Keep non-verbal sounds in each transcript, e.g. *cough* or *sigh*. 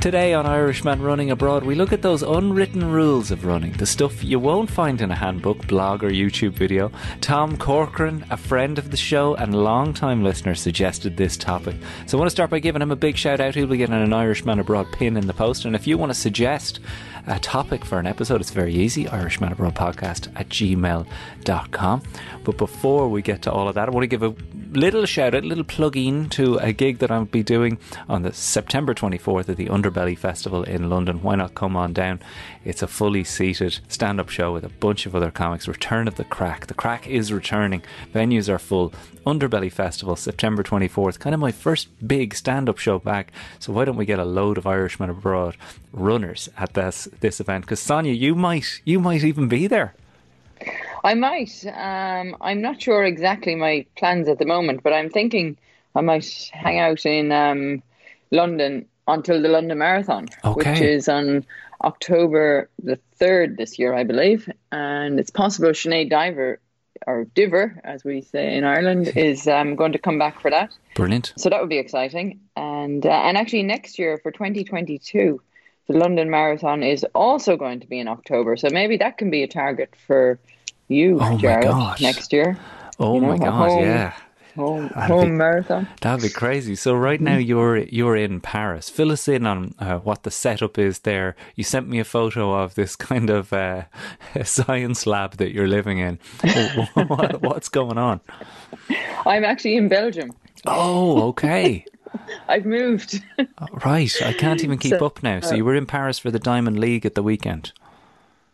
Today on Irishman Running Abroad, we look at those unwritten rules of running, the stuff you won't find in a handbook, blog, or YouTube video. Tom Corcoran, a friend of the show and long-time listener, suggested this topic. So I want to start by giving him a big shout out. He'll be getting an Irishman Abroad pin in the post. And if you want to suggest a topic for an episode, it's very easy Irishman Abroad podcast at gmail.com. But before we get to all of that, I want to give a little shout out, little plug in to a gig that I'll be doing on the September 24th at the Underbelly Festival in London. Why not come on down? It's a fully seated stand up show with a bunch of other comics. Return of the Crack. The Crack is returning. Venues are full. Underbelly Festival, September 24th. Kind of my first big stand up show back. So why don't we get a load of Irishmen abroad runners at this this event? Because Sonia, you might you might even be there. I might. Um, I'm not sure exactly my plans at the moment, but I'm thinking I might hang out in um, London until the London Marathon, Okay. which is on October the 3rd this year, I believe. And it's possible Sinead Diver, or Diver, as we say in Ireland, *laughs* is um, going to come back for that. Brilliant. So that would be exciting. And uh, and actually next year for 2022, the London Marathon is also going to be in October. So maybe that can be a target for you, Oh Jared, gosh. next year. Oh You know, my god, home- yeah. Home, That'd be- marathon. That'd be crazy. So right now you're you're in Paris. Fill us in on uh, what the setup is there. You sent me a photo of this *laughs* kind of uh, *laughs* science lab that you're living in. *laughs* what, what's going on? I'm actually in Belgium. Oh, okay. I've moved. Right. I can't even keep So, up now. So you were in Paris for the Diamond League at the weekend.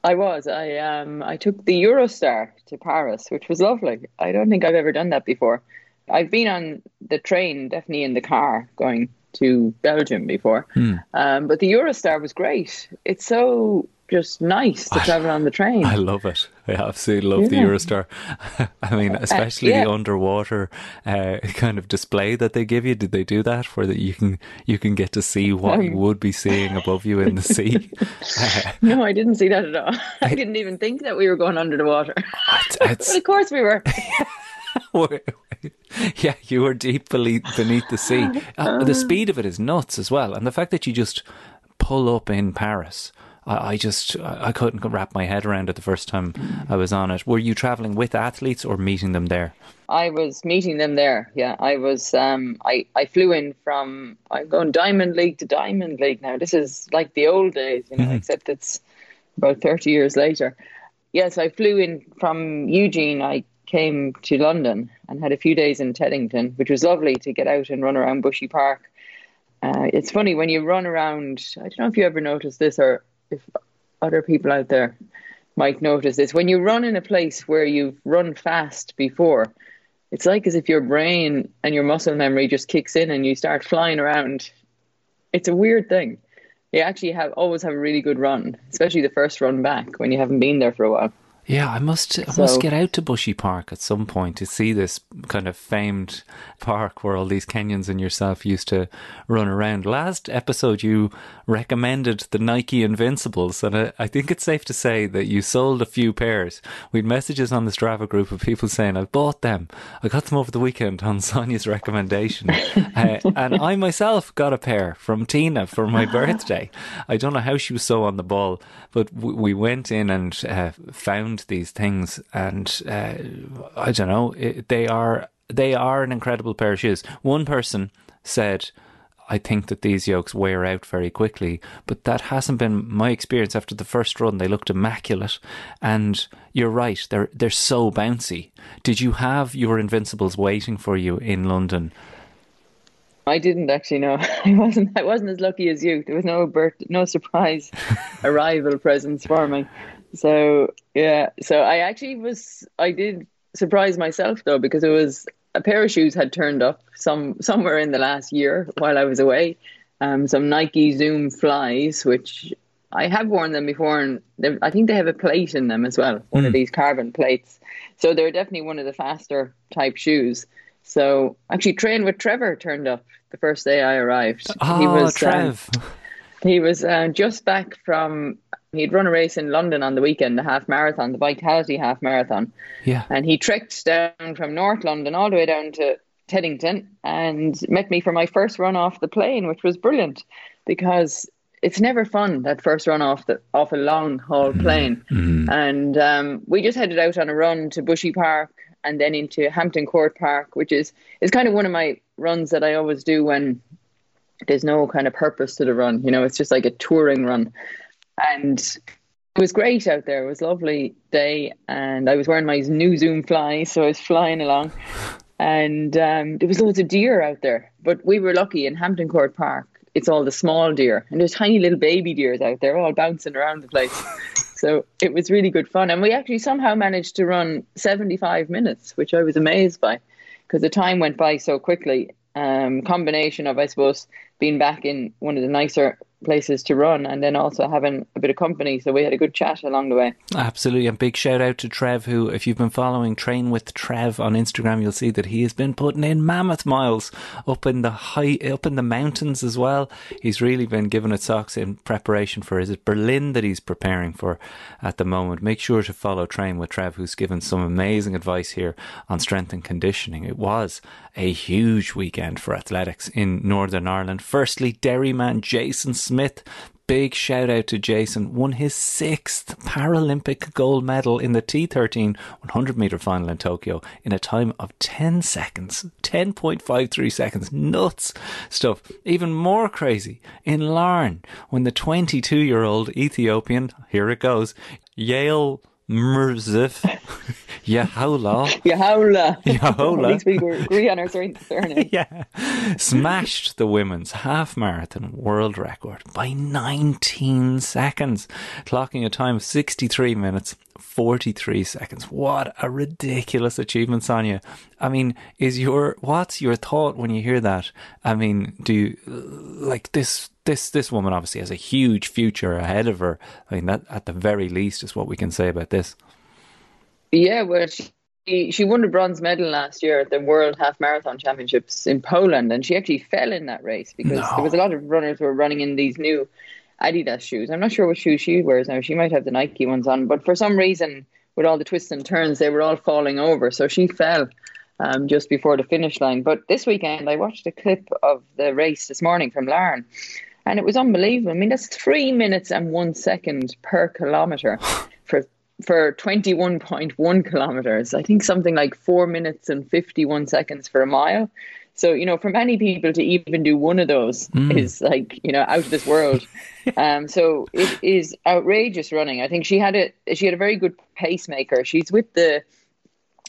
I was. I um I took the Eurostar to Paris, which was lovely. I don't think I've ever done that before. I've been on the train, definitely in the car going to Belgium before. Hmm. Um, but the Eurostar was great. It's so just nice to travel on the train. I love it. I absolutely love the Eurostar. *laughs* I mean, especially yeah. the underwater uh, kind of display that they give you. Did they do that where that you can you can get to see what you Um. would be seeing above you in the *laughs* sea? Uh, No, I didn't see that at all. *laughs* I didn't even think that we were going under the water. but of course we were. yeah, you were deep beneath, beneath the sea. Uh, the speed of it is nuts as well, and the fact that you just pull up in Paris. I, I just I couldn't wrap my head around it the first time I was on it. Were you traveling with athletes or meeting them there? I was meeting them there. Yeah, I was. Um, I I flew in from. I'm going Diamond League to Diamond League now. This is like the old days, you know, except it's about thirty years later. Yes, I flew in from Eugene. I came to London and had a few days in Teddington, which was lovely to get out and run around Bushy Park. Uh, it's funny when you run around. I don't know if you ever noticed this or if other people out there might notice this. When you run in a place where you've run fast before, it's like as if your brain and your muscle memory just kicks in and you start flying around. It's a weird thing. You actually have always have a really good run, especially the first run back when you haven't been there for a while. Yeah, I must I must get out to Bushy Park at some point to see this kind of famed park where all these Kenyans and yourself used to run around. Last episode, you recommended the Nike Invincibles, and I, I think it's safe to say that you sold a few pairs. We had messages on the Strava group of people saying, "I bought them. I got them over the weekend on *laughs* Sonia's recommendation," uh, and I myself got a pair from Tina for my birthday. I don't know how she was so on the ball, but w- we went in and uh, found these things, and uh, I don't know. It, they are they are an incredible pair of shoes. One person said. I think that these yokes wear out very quickly, but that hasn't been my experience after the first run. They looked immaculate, and you're right; they're they're so bouncy. Did you have your Invincibles waiting for you in London? I didn't actually know. *laughs* I wasn't. I wasn't as lucky as you. There was no birth, no surprise *laughs* arrival presents for me. So yeah. So I actually was. I did surprise myself though because it was a pair of shoes had turned up some somewhere in the last year while I was away. Um, some Nike Zoom Flies, which I have worn them before, and I think they have a plate in them as well. One of these carbon plates. So they're definitely one of the faster type shoes. So actually, train with Trevor turned up the first day I arrived. Oh, he was Trev. Um, he was uh, just back from. He'd run a race in London on the weekend, the half marathon, the Vitality half marathon, yeah. and he trekked down from North London all the way down to Teddington and met me for my first run off the plane, which was brilliant because it's never fun that first run off the off a long haul plane. And um, we just headed out on a run to Bushy Park and then into Hampton Court Park, which is is kind of one of my runs that I always do when there's no kind of purpose to the run. You know, it's just like a touring run. And it was great out there. It was a lovely day, and I was wearing my new Zoom Fly, so I was flying along. And um, there was loads of deer out there, but we were lucky in Hampton Court Park. It's all the small deer, and there's tiny little baby deers out there, all bouncing around the place. *laughs* So it was really good fun, and we actually somehow managed to run 75 minutes, which I was amazed by, because the time went by so quickly. Um, combination of, I suppose, being back in one of the nicer places to run and then also having a bit of company. So we had a good chat along the way. Absolutely. And big shout out to Trev, who, if you've been following Train with Trev on Instagram, you'll see that he has been putting in mammoth miles up in the high, up in the mountains as well. He's really been giving it socks in preparation for, is it Berlin that he's preparing for at the moment? Make sure to follow Train with Trev, who's given some amazing advice here on strength and conditioning. It was a huge weekend for athletics in Northern Ireland. Firstly, Derryman Jason Smith big shout out to Jason. Won his sixth Paralympic gold medal in the T13 100 meter final in Tokyo in a time of 10 seconds. 10.53 seconds. Nuts stuff. Even more crazy in Larne when the 22 year old Ethiopian, here it goes, Yale Murzif, Yehualaw. Yehualaw. Yehualaw. At least we agree on our surname. yeah, smashed the women's half marathon world record by 19 seconds, clocking a time of 63 minutes 43 seconds. What a ridiculous achievement, Sonia. I mean, is your what's your thought when you hear that? I mean, do you like this this this woman obviously has a huge future ahead of her. I mean, that at the very least is what we can say about this. Yeah, well, she she won the bronze medal last year at the World Half Marathon Championships in Poland, and she actually fell in that race because No. there was a lot of runners who were running in these new Adidas shoes. I'm not sure what shoes she wears now. She might have the Nike ones on, but for some reason, with all the twists and turns, they were all falling over. So she fell um, just before the finish line. But this weekend, I watched a clip of the race this morning from Larne, and it was unbelievable. I mean, that's three minutes and one second per kilometre *sighs* for for 21.1 kilometers. I think something like four minutes and 51 seconds for a mile. So, you know, for many people to even do one of those is like, you know, out of this world. *laughs* um, so it is outrageous running. I think she had a she had a very good pacemaker. She's with the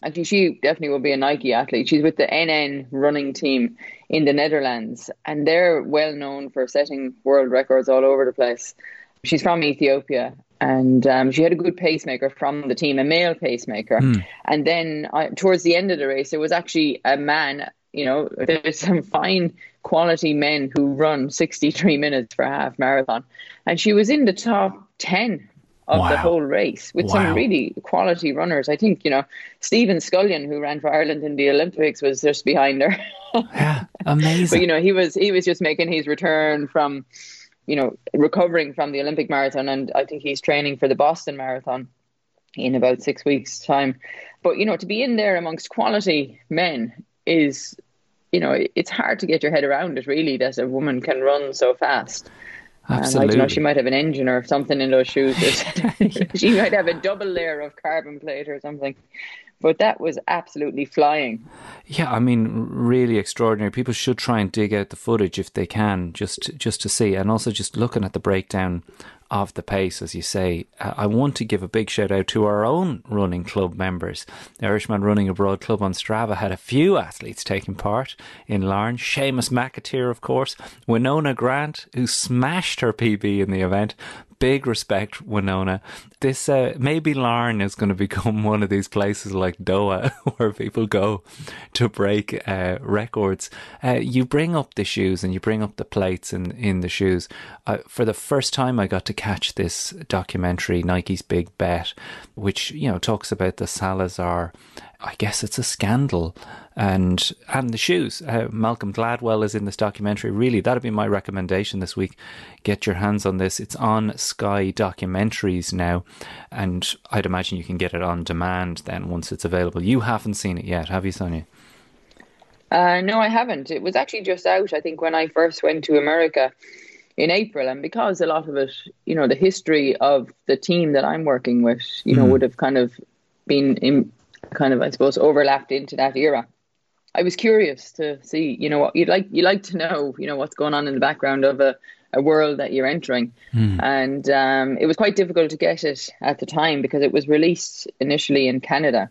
actually she definitely will be a Nike athlete. She's with the NN running team in the Netherlands and they're well known for setting world records all over the place. She's from Ethiopia and um, she had a good pacemaker from the team, a male pacemaker. And then uh, towards the end of the race, there was actually a man. You know, there's some fine quality men who run 63 minutes for a half marathon, and she was in the top 10 of the whole race with Wow. some really quality runners. I think you know Stephen Scullion, who ran for Ireland in the Olympics, was just behind her. *laughs* Yeah, amazing. But you know, he was he was just making his return from, you know, recovering from the Olympic marathon, and I think he's training for the Boston Marathon in about six weeks' time. But you know, to be in there amongst quality men is, you know, it's hard to get your head around it. Really, that a woman can run so fast. And I Absolutely. don't know, she might have an engine or something in those shoes. *laughs* *laughs* she might have a double layer of carbon plate or something. But that was absolutely flying. Yeah, I mean, really extraordinary. People should try and dig out the footage if they can, just just to see, and also just looking at the breakdown of the pace, as you say. Uh, I want to give a big shout out to our own running club members. The Irishman Running Abroad Club on Strava had a few athletes taking part in Larne. Seamus McAteer, of course, Winona Grant, who smashed her PB in the event. Big respect, Winona. This uh, maybe Larne is going *laughs* to become one of these places like Doha *laughs* where people go to break uh, records. Uh, you bring up the shoes and you bring up the plates in, in the shoes. Uh, for the first time, I got to catch this documentary, Nike's Big Bet, which you know talks about the Salazar I guess it's a scandal. And and the shoes. Uh, Malcolm Gladwell is in this documentary. Really, that'd be my recommendation this week. Get your hands on this. It's on Sky Documentaries now, and I'd imagine you can get it on demand then once it's available. You haven't seen it yet, have you, Sonia? Uh, no, I haven't. It was actually just out, I think, when I first went to America in April. And because a lot of it, you know, the history of the team that I'm working with, you know, would have kind of been in, kind of, I suppose, overlapped into that era. I was curious to see, you know, what you'd like, you like to know, you know, what's going on in the background of a, a world that you're entering. And um, it was quite difficult to get it at the time because it was released initially in Canada.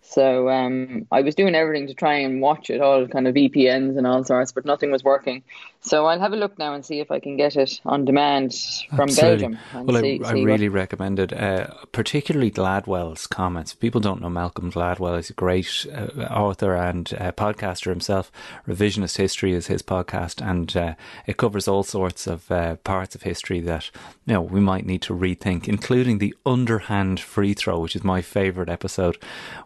So um, I was doing everything to try and watch it, all kind of VPNs and all sorts, but nothing was working. So I'll have a look now and see if I can get it on demand from Absolutely. Belgium. Well, see, I, I see really what, recommend it, uh, particularly Gladwell's comments. People don't know Malcolm Gladwell. He's a great uh, author and uh, podcaster himself. Revisionist History is his podcast, and uh, it covers all sorts of uh, parts of history that you know we might need to rethink, including the underhand free throw, which is my favourite episode,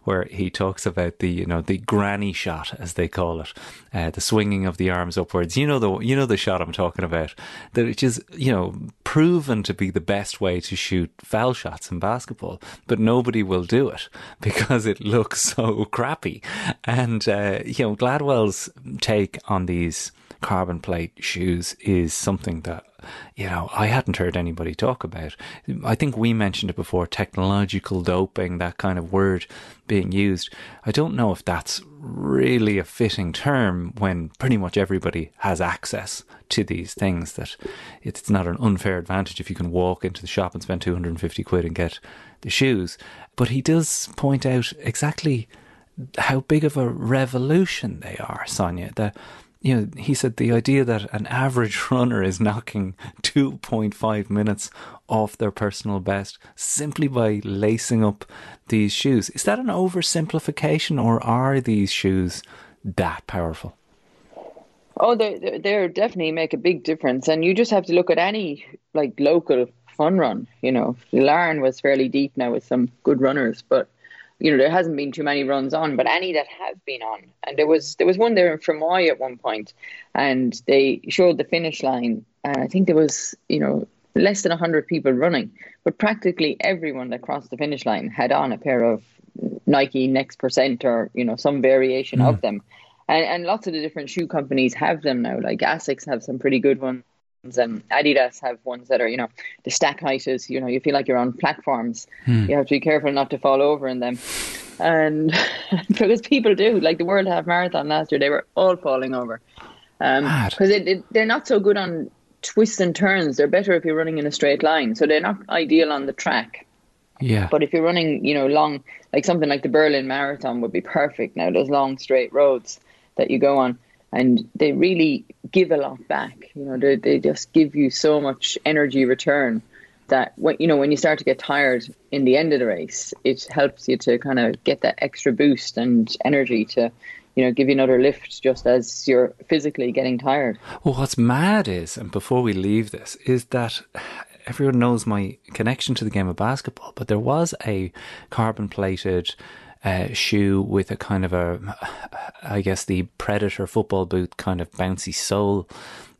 where he talks about the you know the granny shot, as they call it, uh, the swinging of the arms upwards. You know the you know the shot I'm talking about, that which is you know proven to be the best way to shoot foul shots in basketball, but nobody will do it *laughs* because it looks *laughs* so crappy. And uh, you know Gladwell's take on these carbon plate shoes is something that you know I hadn't heard anybody talk about. I think we mentioned it before technological doping that kind of word being used. I don't know if that's really a fitting term when pretty much everybody has access to these things that it's not an unfair advantage if you can walk into the shop and spend 250 quid and get the shoes but he does point out exactly how big of a revolution they are, Sonia. That you know, he said the idea that an average *laughs* runner is knocking 2.5 minutes off their personal best simply by lacing up these shoes. Is that an oversimplification, or are these shoes that powerful? Oh, they they definitely make a big difference, and you just have to look at any like local fun run. You know, Larne was fairly deep now with some good runners, but you know there hasn't been too many runs on. But any that have been on, and there was there was one there in Fermoy at one point, and they showed the finish line, and I think there was you know less than hundred people running, but practically everyone that crossed the finish line had on a pair of Nike Next Percent or you know some variation of mm. them. And, and lots of the different shoe companies have them now. Like Asics have some pretty good ones, and um, Adidas have ones that are, you know, the stack height is, you know, you feel like you're on platforms. Hmm. You have to be careful not to fall over in them. And *laughs* because people do, like the World Half Marathon last year, they were all falling over. Um, because it, they're not so good on twists and turns. They're better if you're running in a straight line. So they're not ideal on the track. Yeah. But if you're running, you know, long, like something like the Berlin Marathon would be perfect now, those long straight roads that you go on. And they really give a lot back. You know, they, they just give you so much energy return that when you know when you start to get tired in the end of the race, it helps you to kind of get that extra boost and energy to, you know, give you another lift just as you're physically getting tired. Well, what's mad is, and before we leave this, is that everyone knows my connection to the game of basketball, but there was a carbon plated uh, shoe with a kind of a, I guess, the Predator football boot kind of bouncy sole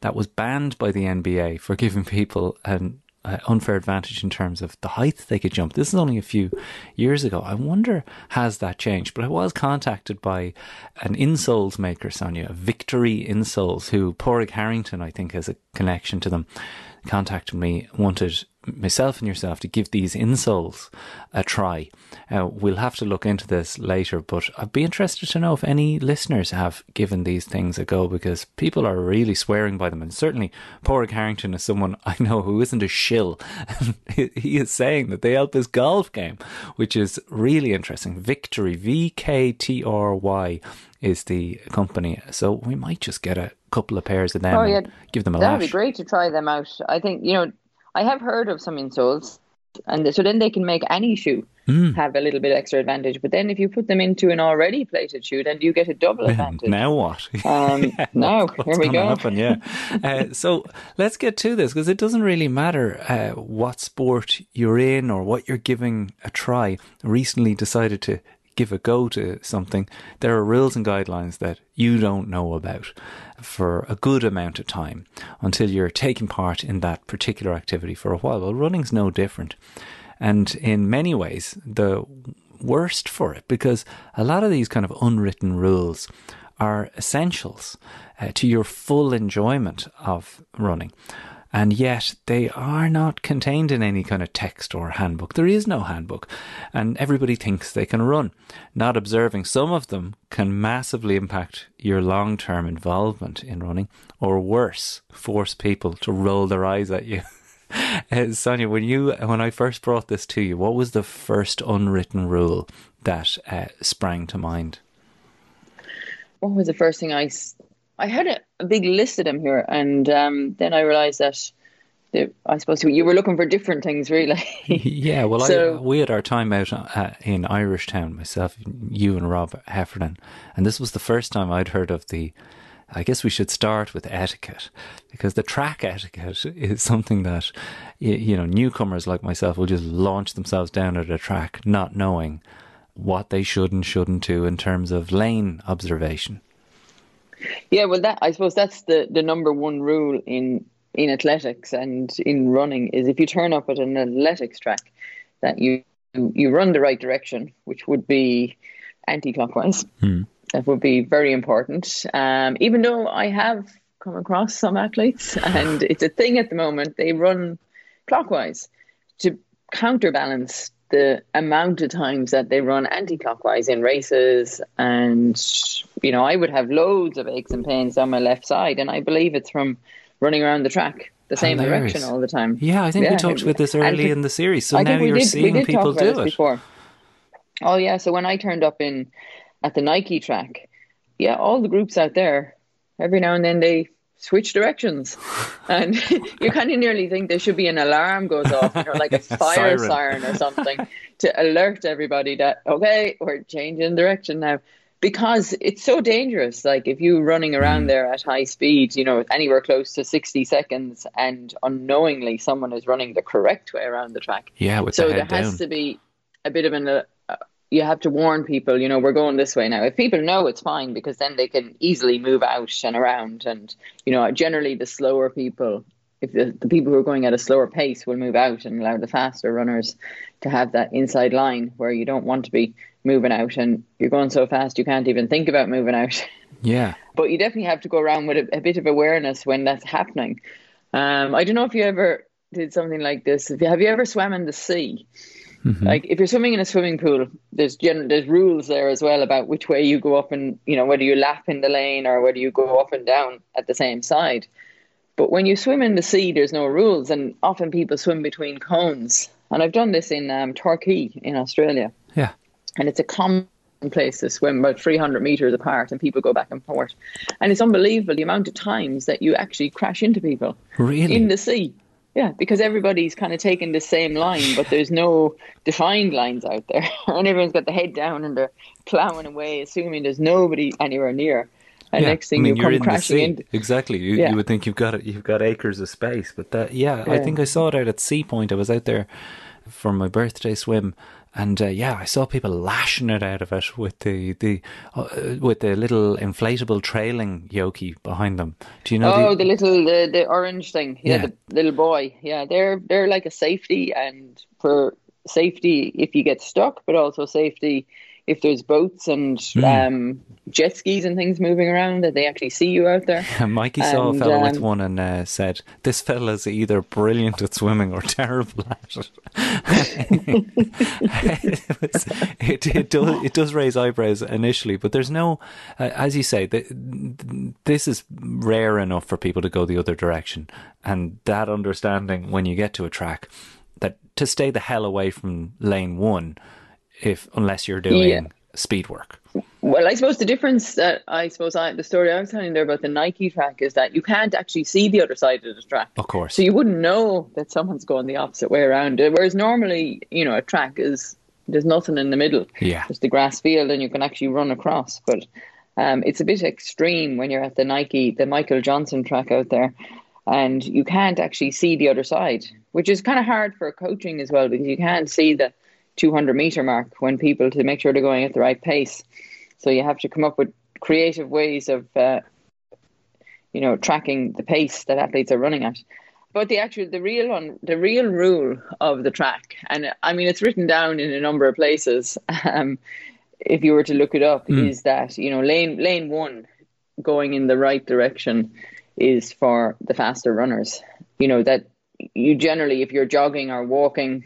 that was banned by the NBA for giving people an uh, unfair advantage in terms of the height they could jump. This is only a few years ago. I wonder has that changed? But I was contacted by an insoles maker, Sonia, Victory Insoles, who Padraig Harrington, I think, has a connection to them. Contacted me, wanted myself and yourself to give these insoles a try. Uh, we'll have to look into this later, but I'd be interested to know if any listeners have given these things a go because people are really swearing by them. And certainly, Padraig Harrington is someone I know who isn't a shill. *laughs* he is saying that they help his golf game, which is really interesting. Victory, V K T R Y, is the company. So we might just get a couple of pairs of them Oh, and yeah. give them a That'd be great to try them out. I think you know I have heard of some insoles, and so then they can make any shoe Hmm. have a little bit extra advantage. But then if you put them into an already plated shoe, then you get a double advantage. Now what? *laughs* Um, *laughs* now What's here we go. happen, yeah. *laughs* Uh, so let's get to this because it doesn't really matter uh, what sport you're in or what you're giving a try. Recently decided to give a go to something, there are rules and guidelines that you don't know about for a good amount of time until you're taking part in that particular activity for a while. Well, running's no different. And in many ways, the worst for it because a lot of these kind of unwritten rules are essentials uh, to your full enjoyment of running. And yet they are not contained in any kind of text or handbook. There is no handbook. And everybody thinks they can run. Not observing some of them can massively impact your long term involvement in running, or worse, force people to roll their eyes at you. *laughs* Uh, Sonia, when you when I first brought this to you, what was the first unwritten rule that uh, sprang to mind? What was the first thing I? I had a, a big list of them here, and um, then I realised that. I suppose you were looking for different things, really. *laughs* yeah, well, so, I, we had our time out uh, in Irish Town, myself, you, and Rob Heffernan, and this was the first time I'd heard of the I guess we should start with etiquette because the track etiquette is something that you know newcomers like myself will just launch themselves down at a track not knowing what they should and shouldn't do in terms of lane observation. Yeah, well, that I suppose that's the the number one rule in in athletics and in running is if you turn up at an athletics track that you you run the right direction, which would be anti-clockwise. Hmm that would be very important. Um, even though I have come across some athletes, *laughs* and it's a thing at the moment, they run clockwise to counterbalance the amount of times that they run anti-clockwise in races. And you know i would have loads of aches and pains on my left side. And i believe it's from running around the track the same Hilarious. direction all the time. Yeah i think yeah. we talked about this early in the series so I now you're did, seeing people do it. before. Oh yeah so when i turned up in at the Nike track, yeah, all the groups out there, every now and then they switch directions, and *laughs* you kind of nearly think there should be an alarm goes off, you know, like a *laughs* fire siren. siren or something, to alert everybody that okay, we're changing direction now. Because it's so dangerous. Like if you're running around mm. there at high speed, you know, anywhere close to sixty seconds, and unknowingly someone is running the correct way around the track. Yeah, so the there down. has to be a bit of an you have to warn people, you know, we're going this way now. If people know it's fine because then they can easily move out and around. And, you know, generally the slower people, if the, the people who are going at a slower pace will move out and allow the faster runners to have that inside line where you don't want to be moving out and you're going so fast you can't even think about moving out. *laughs* Yeah. but you definitely have to go around with a, a bit of awareness when that's happening. Um, I don't know if you ever did something like this. Have you, have you ever swam in the sea? Mm-hmm. Like if you're swimming in a swimming pool, there's gen- there's rules there as well about which way you go up and you know whether you lap in the lane or whether you go up and down at the same side. But when you swim in the sea, there's no rules, and often people swim between cones. And I've done this in um, Torquay in Australia. Yeah, and it's a common place to swim about 300 meters apart, and people go back and forth. And it's unbelievable the amount of times that you actually crash into people really? in the sea. Yeah, because everybody's kind of taking the same line, but there's no defined lines out there. *laughs* and everyone's got the head down and they're plowing away, assuming there's nobody anywhere near. And yeah, next thing I mean, you come in crashing in. Exactly. You, yeah. you would think you've got you've got acres of space, but that yeah, yeah, I think I saw it out at Sea Point. I was out there for my birthday swim, and uh, yeah, I saw people lashing it out of it with the the uh, with the little inflatable trailing yoki behind them. Do you know? Oh, the, the little the, the orange thing. Yeah, yeah, the little buoy. Yeah, they're they're like a safety and for safety if you get stuck, but also safety if there's boats and mm. um, jet skis and things moving around that they actually see you out there. *laughs* Mikey and, saw a fellow um, with one and uh, said, "This fella's either brilliant at swimming or *laughs* terrible at it." *laughs* it, it, does it does raise eyebrows initially, but there's no, uh, as you say, the, this is rare enough for people to go the other direction, and that understanding when you get to a track that to stay the hell away from lane one if unless you're doing yeah. speed work. Well, I suppose the difference that I suppose I, the story I was telling there about the Nike track is that you can't actually see the other side of the track. Of course. So you wouldn't know that someone's going the opposite way around. Whereas normally, you know, a track is there's nothing in the middle. Yeah. There's the grass field and you can actually run across. But um, it's a bit extreme when you're at the Nike, the Michael Johnson track out there, and you can't actually see the other side, which is kind of hard for coaching as well because you can't see the 200 meter mark when people to make sure they're going at the right pace. So you have to come up with creative ways of, uh, you know, tracking the pace that athletes are running at. But the actual, the real one, the real rule of the track, and I mean, it's written down in a number of places. Um, if you were to look it up, mm. is that you know lane lane one going in the right direction is for the faster runners. You know that you generally, if you're jogging or walking,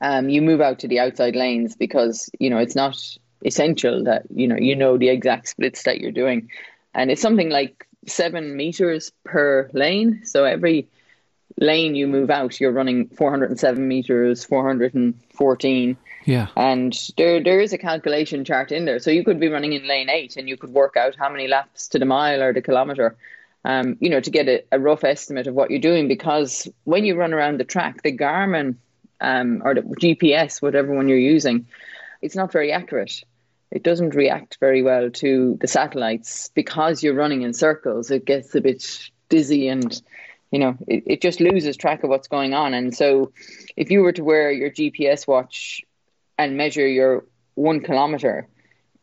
um, you move out to the outside lanes because you know it's not essential that you know you know the exact splits that you're doing, and it's something like seven meters per lane. So every lane you move out, you're running 407 meters, 414. Yeah. And there there is a calculation chart in there. So you could be running in lane eight and you could work out how many laps to the mile or the kilometer. Um, you know, to get a, a rough estimate of what you're doing because when you run around the track, the Garmin um, or the GPS, whatever one you're using, it's not very accurate. It doesn't react very well to the satellites because you're running in circles. It gets a bit dizzy and you know it, it just loses track of what's going on. And so, if you were to wear your GPS watch and measure your one kilometer,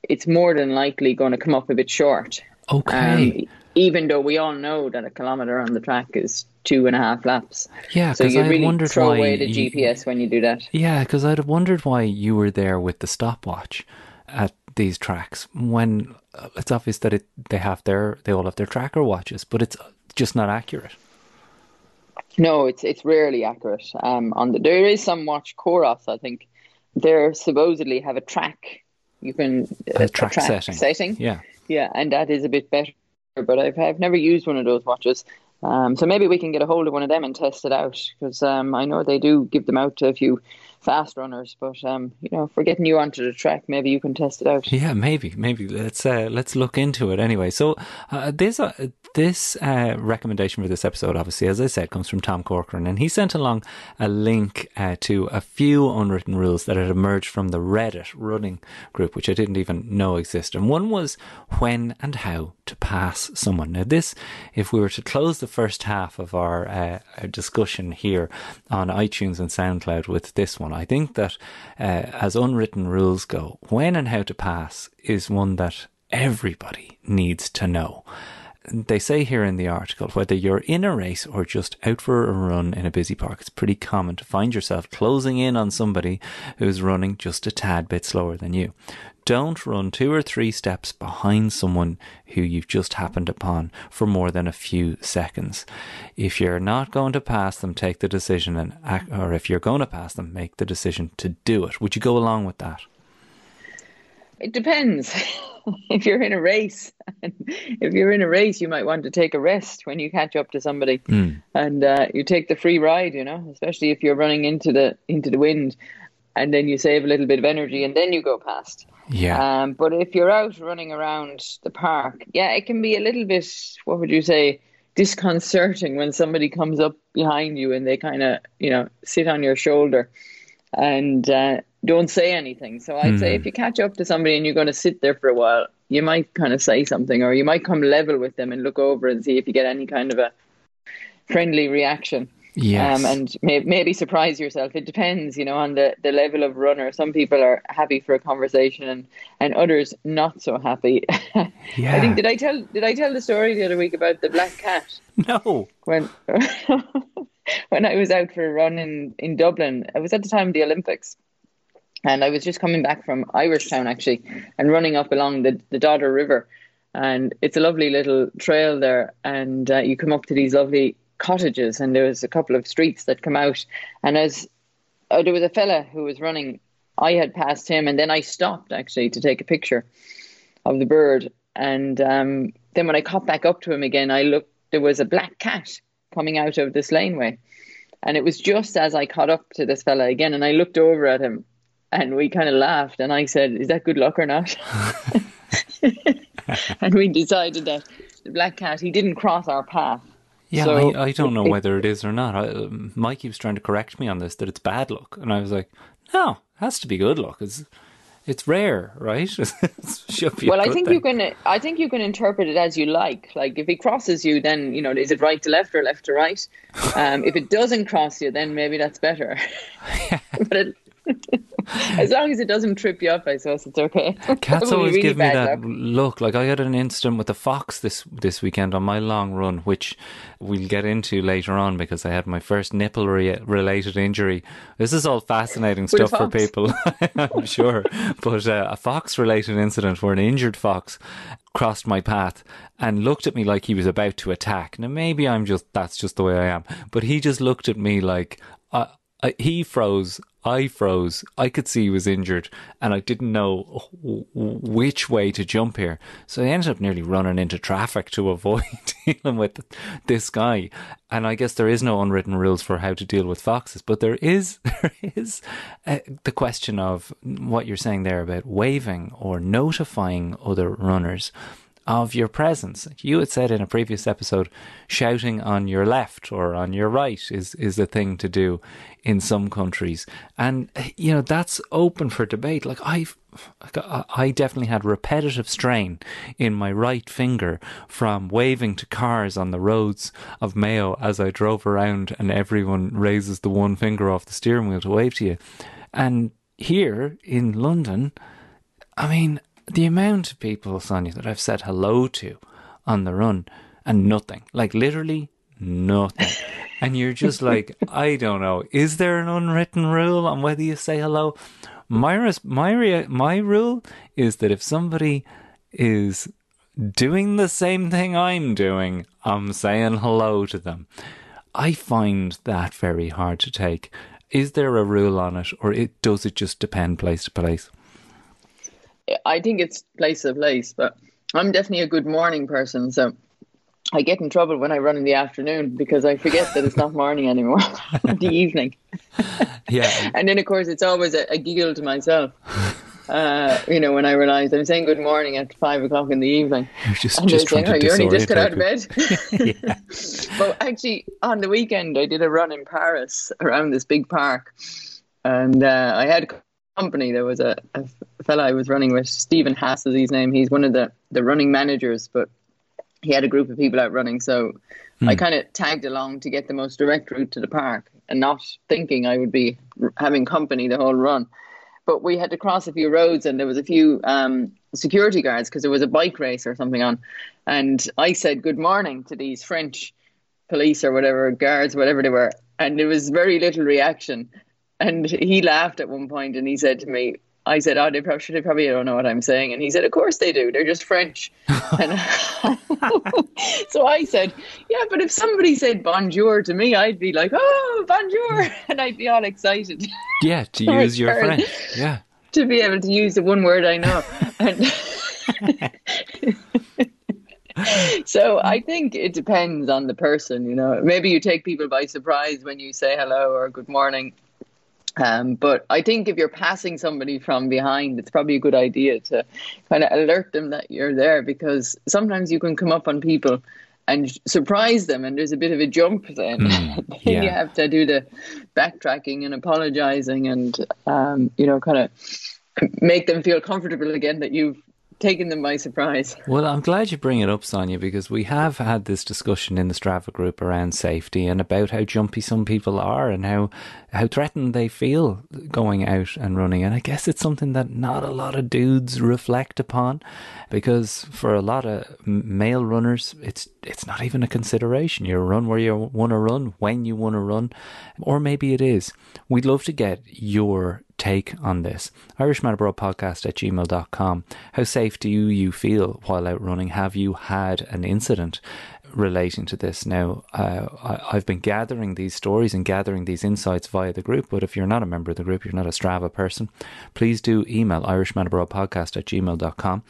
it's more than likely going to come up a bit short. Okay. Um, even though we all know that a kilometer on the track is two and a half laps. Yeah, so you really wondered throw why away the you, GPS when you do that. Yeah, because I'd have wondered why you were there with the stopwatch at these tracks when uh, it's obvious that it they have their they all have their tracker watches, but it's just not accurate. No, it's it's rarely accurate. Um, on the there is some watch Coros, I think. They supposedly have a track. You can a, a track, track setting. setting. Yeah, yeah, and that is a bit better. But I've I've never used one of those watches. Um, so maybe we can get a hold of one of them and test it out because um, I know they do give them out to a few fast runners. But um, you know, if we're getting you onto the track, maybe you can test it out. Yeah, maybe, maybe let's uh, let's look into it anyway. So uh, this uh, this uh, recommendation for this episode, obviously, as I said, comes from Tom Corcoran, and he sent along a link uh, to a few unwritten rules that had emerged from the Reddit running group, which I didn't even know existed. And one was when and how to pass someone. Now, this, if we were to close the first half of our, uh, our discussion here on iTunes and SoundCloud with this one, I think that uh, as unwritten rules go, when and how to pass is one that everybody needs to know they say here in the article whether you're in a race or just out for a run in a busy park, it's pretty common to find yourself closing in on somebody who's running just a tad bit slower than you. Don't run two or three steps behind someone who you've just happened upon for more than a few seconds. If you're not going to pass them, take the decision and act, or if you're going to pass them, make the decision to do it. Would you go along with that? It depends. *laughs* if you're in a race, *laughs* if you're in a race, you might want to take a rest when you catch up to somebody, mm. and uh, you take the free ride. You know, especially if you're running into the into the wind, and then you save a little bit of energy, and then you go past. Yeah. Um, but if you're out running around the park, yeah, it can be a little bit. What would you say? Disconcerting when somebody comes up behind you and they kind of, you know, sit on your shoulder, and uh, don't say anything. So I'd mm. say if hmm. you catch up to somebody and you're going to sit there for a while, you might kind of say something, or you might come level with them and look over and see if you get any kind of a friendly reaction. Yes. Um, and may, maybe surprise yourself. It depends, you know, on the, the level of runner. Some people are happy for a conversation, and, and others not so happy. yeah. *laughs* I think did I tell did I tell the story the other week about the black cat? *laughs* No. When *laughs* when I was out for a run in in Dublin, it was at the time of the Olympics, and I was just coming back from Irish Town actually and running up along the, the Dodder River. And it's a lovely little trail there. And uh, you come up to these lovely cottages, and there was a couple of streets that come out. And as uh, there was a fella who was running, I had passed him, and then I stopped actually to take a picture of the bird. And um, then when I caught back up to him again, I looked, there was a black cat coming out of this laneway. And it was just as I caught up to this fella again, and I looked over at him and we kind of laughed and i said is that good luck or not *laughs* *laughs* and we decided that the black cat he didn't cross our path yeah so I, I, don't know it, whether it is or not I, mike keeps trying to correct me on this that it's bad luck and i was like no it has to be good luck it's it's rare, right? *laughs* well, I think thing. you can. I think you can interpret it as you like. Like if he crosses you, then you know is it right to left or left to right? *laughs* Um, if it doesn't cross you, then maybe that's better. *laughs* but it, as long as it doesn't trip you up, I suppose it's okay. *laughs* Cats always really give me that luck. look. Like I had an incident with a fox this this weekend on my long run, which we'll get into later on because I had my first nipple re- related injury. This is all fascinating stuff for people, *laughs* I'm sure. But uh, a fox related incident where an injured fox crossed my path and looked at me like he was about to attack. Now maybe I'm just that's just the way I am, but he just looked at me like uh, uh, he froze. I froze. I could see he was injured, and I didn't know which way to jump here. So I ended up nearly running into traffic to *laughs* avoid dealing with this guy. And I guess there is no unwritten rules for how to deal with foxes, but there is *laughs* there is uh, the question of what you're saying there about waving or notifying other runners of your presence. You had said in a previous episode, shouting on your left or on your right is, is the thing to do in some countries. And, you know, that's open for debate. Like, I've, I definitely had repetitive strain in my right finger from waving to cars on the roads of Mayo as I drove around and everyone raises the one finger off the steering wheel to wave to you. And here in London, I mean, the amount of people, Sonia, that I've said hello to on the run and nothing, like literally nothing. *laughs* and you're just like, I don't know. Is there an unwritten rule on whether you say hello? My, my, my rule is that if somebody is doing the same thing I'm doing, I'm saying hello to them. I find that very hard to take. Is there a rule on it, or it, does it just depend place to place? I think it's place to place, but I'm definitely a good morning person, so I get in trouble when I run in the afternoon because I forget that it's not morning anymore, *laughs* the evening. *laughs* Yeah, And then, of course, it's always a, a giggle to myself. Uh, you know, when I realise I'm saying good morning at five o'clock in the evening, *laughs* you're just and just saying, to "Oh, you only just got out of bed." But actually, on the weekend, I did a run in Paris around this big park, and uh, I had company. There was a, a fella I was running with, Stephen Haas is his name. He's one of the the running managers, but he had a group of people out running, so I kind of tagged along to get the most direct route to the park, and not thinking I would be having company the whole run. But we had to cross a few roads, and there was a few um, security guards because there was a bike race or something on, and I said good morning to these French police or whatever guards, whatever they were, and there was very little reaction. And he laughed at one point, and he said to me, "I said, oh, they probably, they probably don't know what I'm saying." And he said, "Of course they do. They're just French." *laughs* and *laughs* so I said, "Yeah, but if somebody said bonjour to me, I'd be like, oh, bonjour,' *laughs* and I'd be all excited Yeah, to use your. French. Yeah. to be able to use the one word I know." And so I think it depends on the person, you know. Maybe you take people by surprise when you say hello or good morning. Um, but I think if you're passing somebody from behind, it's probably a good idea to kind of alert them that you're there because sometimes you can come up on people and surprise them, and there's a bit of a jump then. *laughs* then yeah. you have to do the backtracking and apologizing and, um, you know, kind of make them feel comfortable again that you've taken them by surprise. *laughs* Well, I'm glad you bring it up, Sonia, because we have had this discussion in the Strava group around safety and about how jumpy some people are and how how threatened they feel going out and running. And I guess it's something that not a lot of dudes reflect upon, because for a lot of male runners, it's it's not even a consideration. You run where you want to run, when you want to run, or maybe it is. We'd love to get your take on this. Irishman Abroad podcast at gmail.com. How safe do you, feel while out running? Have you had an incident relating to this? Now, uh, I, I've been gathering these stories and gathering these insights via the group, but if you're not a member of the group, you're not a Strava person, please do email Irishman Abroad podcast at gmail.com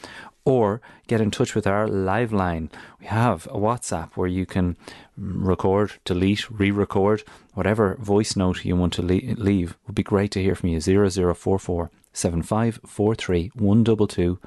or get in touch with our live line. We have a WhatsApp where you can record, delete, re record, whatever voice note you want to le- leave. Would be great to hear from you. 0044 7543 122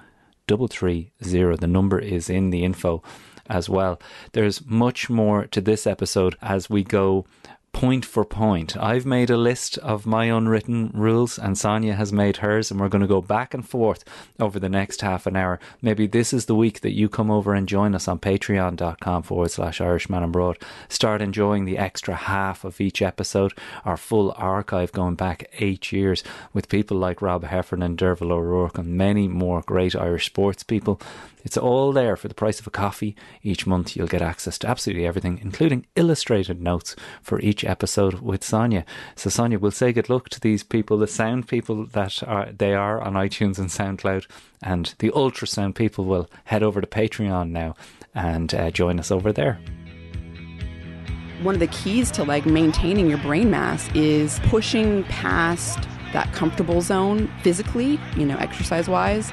330. The number is in the info as well. There's much more to this episode as we go point for point. I've made a list of my unwritten rules, and Sonia has made hers, and we're going to go back and forth over the next half an hour. Maybe this is the week that you come over and join us on patreon.com forward slash Irishman Abroad. Start enjoying the extra half of each episode, our full archive going back eight years with people like Rob Heffernan, Derval O'Rourke, and many more great Irish sports people. It's all there for the price of a coffee. Each month you'll get access to absolutely everything, including illustrated notes for each episode with Sonia. So Sonia, we'll say good luck to these people, the sound people that are they are on iTunes and SoundCloud, and the ultrasound people will head over to Patreon now and uh, join us over there one of the keys to like maintaining your brain mass is pushing past that comfortable zone physically, you know, exercise wise,